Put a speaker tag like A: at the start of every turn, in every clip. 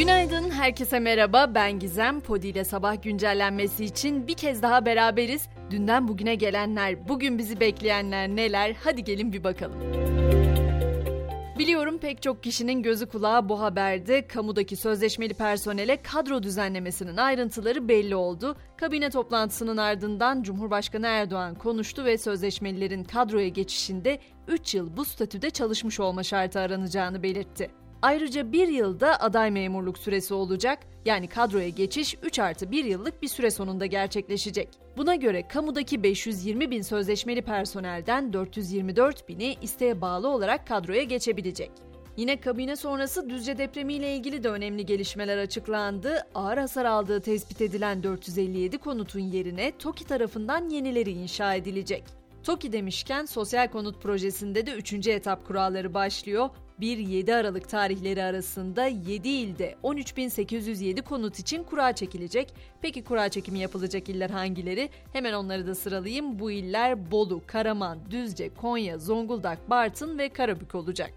A: Günaydın, herkese merhaba. Ben Gizem. Podi ile sabah güncellenmesi için bir kez daha beraberiz. Dünden bugüne gelenler, bugün bizi bekleyenler neler? Hadi gelin bir bakalım. Biliyorum pek çok kişinin gözü kulağı bu haberde kamudaki sözleşmeli personele kadro düzenlemesinin ayrıntıları belli oldu. Kabine toplantısının ardından Cumhurbaşkanı Erdoğan konuştu ve sözleşmelilerin kadroya geçişinde 3 yıl bu statüde çalışmış olma şartı aranacağını belirtti. Ayrıca bir yılda aday memurluk süresi olacak. Yani kadroya geçiş 3 artı 1 yıllık bir süre sonunda gerçekleşecek. Buna göre kamudaki 520 bin sözleşmeli personelden 424 bini isteğe bağlı olarak kadroya geçebilecek. Yine kabine sonrası Düzce depremiyle ilgili de önemli gelişmeler açıklandı. Ağır hasar aldığı tespit edilen 457 konutun yerine TOKİ tarafından yenileri inşa edilecek. TOKİ demişken sosyal konut projesinde de 3. etap kuralları başlıyor. 1-7 Aralık tarihleri arasında 7 ilde 13.807 konut için kura çekilecek. Peki kura çekimi yapılacak iller hangileri? Hemen onları da sıralayayım. Bu iller Bolu, Karaman, Düzce, Konya, Zonguldak, Bartın ve Karabük olacak.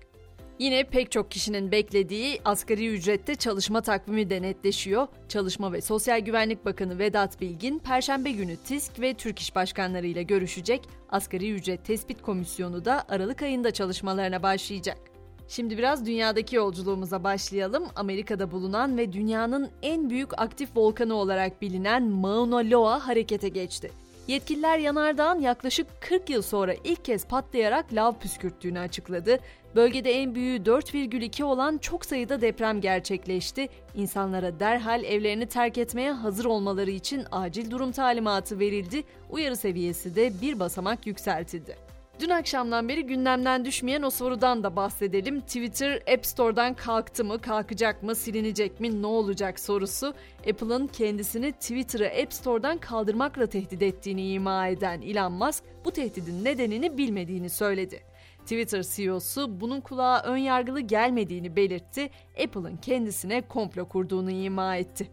A: Yine pek çok kişinin beklediği asgari ücrette çalışma takvimi de netleşiyor. Çalışma ve Sosyal Güvenlik Bakanı Vedat Bilgin, Perşembe günü TİSK ve Türk İş Başkanları ile görüşecek. Asgari ücret tespit komisyonu da Aralık ayında çalışmalarına başlayacak. Şimdi biraz dünyadaki yolculuğumuza başlayalım. Amerika'da bulunan ve dünyanın en büyük aktif volkanı olarak bilinen Mauna Loa harekete geçti. Yetkililer yanardağın yaklaşık 40 yıl sonra ilk kez patlayarak lav püskürttüğünü açıkladı. Bölgede en büyüğü 4,2 olan çok sayıda deprem gerçekleşti. İnsanlara derhal evlerini terk etmeye hazır olmaları için acil durum talimatı verildi. Uyarı seviyesi de bir basamak yükseltildi. Dün akşamdan beri gündemden düşmeyen o sorudan da bahsedelim. Twitter App Store'dan kalktı mı, kalkacak mı, silinecek mi, ne olacak sorusu. Apple'ın kendisini Twitter'ı App Store'dan kaldırmakla tehdit ettiğini ima eden Elon Musk bu tehdidin nedenini bilmediğini söyledi. Twitter CEO'su bunun kulağa ön yargılı gelmediğini belirtti, Apple'ın kendisine komplo kurduğunu ima etti.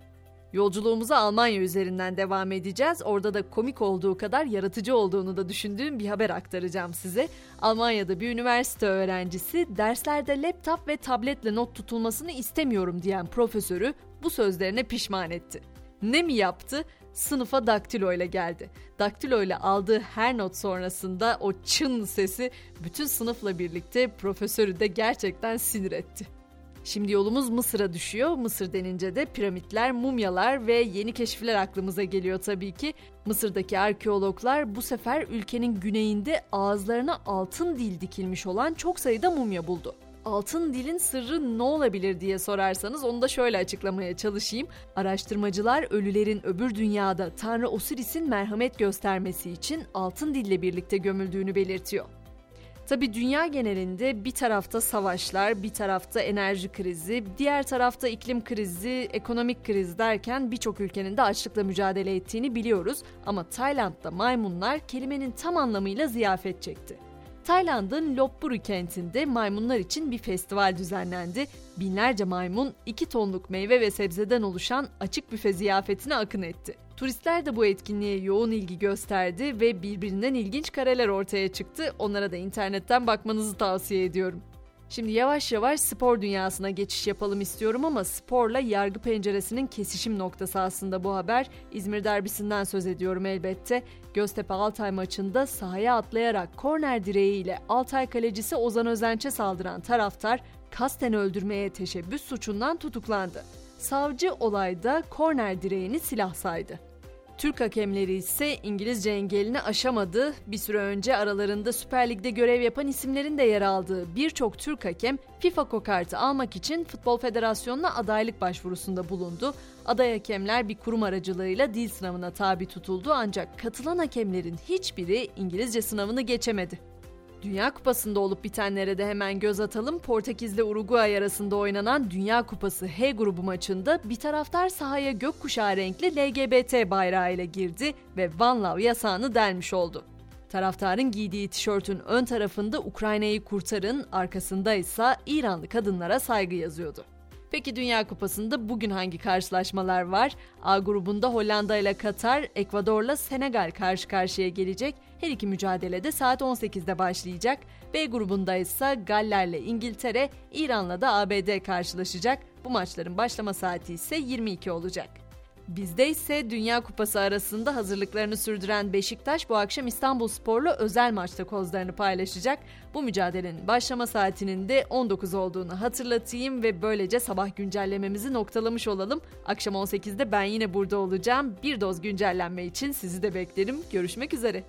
A: Yolculuğumuza Almanya üzerinden devam edeceğiz. Orada da komik olduğu kadar yaratıcı olduğunu da düşündüğüm bir haber aktaracağım size. Almanya'da bir üniversite öğrencisi derslerde laptop ve tabletle not tutulmasını istemiyorum diyen profesörü bu sözlerine pişman etti. Ne mi yaptı? Sınıfa daktilo ile geldi. Daktilo ile aldığı her not sonrasında o çın sesi bütün sınıfla birlikte profesörü de gerçekten sinir etti. Şimdi yolumuz Mısır'a düşüyor. Mısır denince de piramitler, mumyalar ve yeni keşifler aklımıza geliyor tabii ki. Mısır'daki arkeologlar bu sefer ülkenin güneyinde ağızlarına altın dil dikilmiş olan çok sayıda mumya buldu. Altın dilin sırrı ne olabilir diye sorarsanız onu da şöyle açıklamaya çalışayım. Araştırmacılar ölülerin öbür dünyada Tanrı Osiris'in merhamet göstermesi için altın dille birlikte gömüldüğünü belirtiyor. Tabi dünya genelinde bir tarafta savaşlar, bir tarafta enerji krizi, diğer tarafta iklim krizi, ekonomik kriz derken birçok ülkenin de açlıkla mücadele ettiğini biliyoruz. Ama Tayland'da maymunlar kelimenin tam anlamıyla ziyafet çekti. Tayland'ın Lopburi kentinde maymunlar için bir festival düzenlendi. Binlerce maymun 2 tonluk meyve ve sebzeden oluşan açık büfe ziyafetine akın etti. Turistler de bu etkinliğe yoğun ilgi gösterdi ve birbirinden ilginç kareler ortaya çıktı. Onlara da internetten bakmanızı tavsiye ediyorum. Şimdi yavaş yavaş spor dünyasına geçiş yapalım istiyorum ama sporla yargı penceresinin kesişim noktası aslında bu haber. İzmir derbisinden söz ediyorum elbette. Göztepe Altay maçında sahaya atlayarak korner direğiyle Altay kalecisi Ozan Özenç'e saldıran taraftar kasten öldürmeye teşebbüs suçundan tutuklandı. Savcı olayda korner direğini silah saydı. Türk hakemleri ise İngilizce engelini aşamadı. Bir süre önce aralarında Süper Lig'de görev yapan isimlerin de yer aldığı birçok Türk hakem FIFA kokartı almak için Futbol Federasyonu'na adaylık başvurusunda bulundu. Aday hakemler bir kurum aracılığıyla dil sınavına tabi tutuldu ancak katılan hakemlerin hiçbiri İngilizce sınavını geçemedi. Dünya Kupası'nda olup bitenlere de hemen göz atalım. Portekiz'le Uruguay arasında oynanan Dünya Kupası H grubu maçında bir taraftar sahaya gökkuşağı renkli LGBT bayrağı ile girdi ve One Love yasağını delmiş oldu. Taraftarın giydiği tişörtün ön tarafında Ukrayna'yı kurtarın, arkasında ise İranlı kadınlara saygı yazıyordu. Peki Dünya Kupası'nda bugün hangi karşılaşmalar var? A grubunda Hollanda ile Katar, Ekvador'la Senegal karşı karşıya gelecek. Her iki mücadele de saat 18'de başlayacak. B grubunda ise Galler'le İngiltere, İran'la da ABD karşılaşacak. Bu maçların başlama saati ise 22 olacak. Bizde ise Dünya Kupası arasında hazırlıklarını sürdüren Beşiktaş bu akşam İstanbul Spor'la özel maçta kozlarını paylaşacak. Bu mücadelenin başlama saatinin de 19 olduğunu hatırlatayım ve böylece sabah güncellememizi noktalamış olalım. Akşam 18'de ben yine burada olacağım. Bir doz güncellenme için sizi de beklerim. Görüşmek üzere.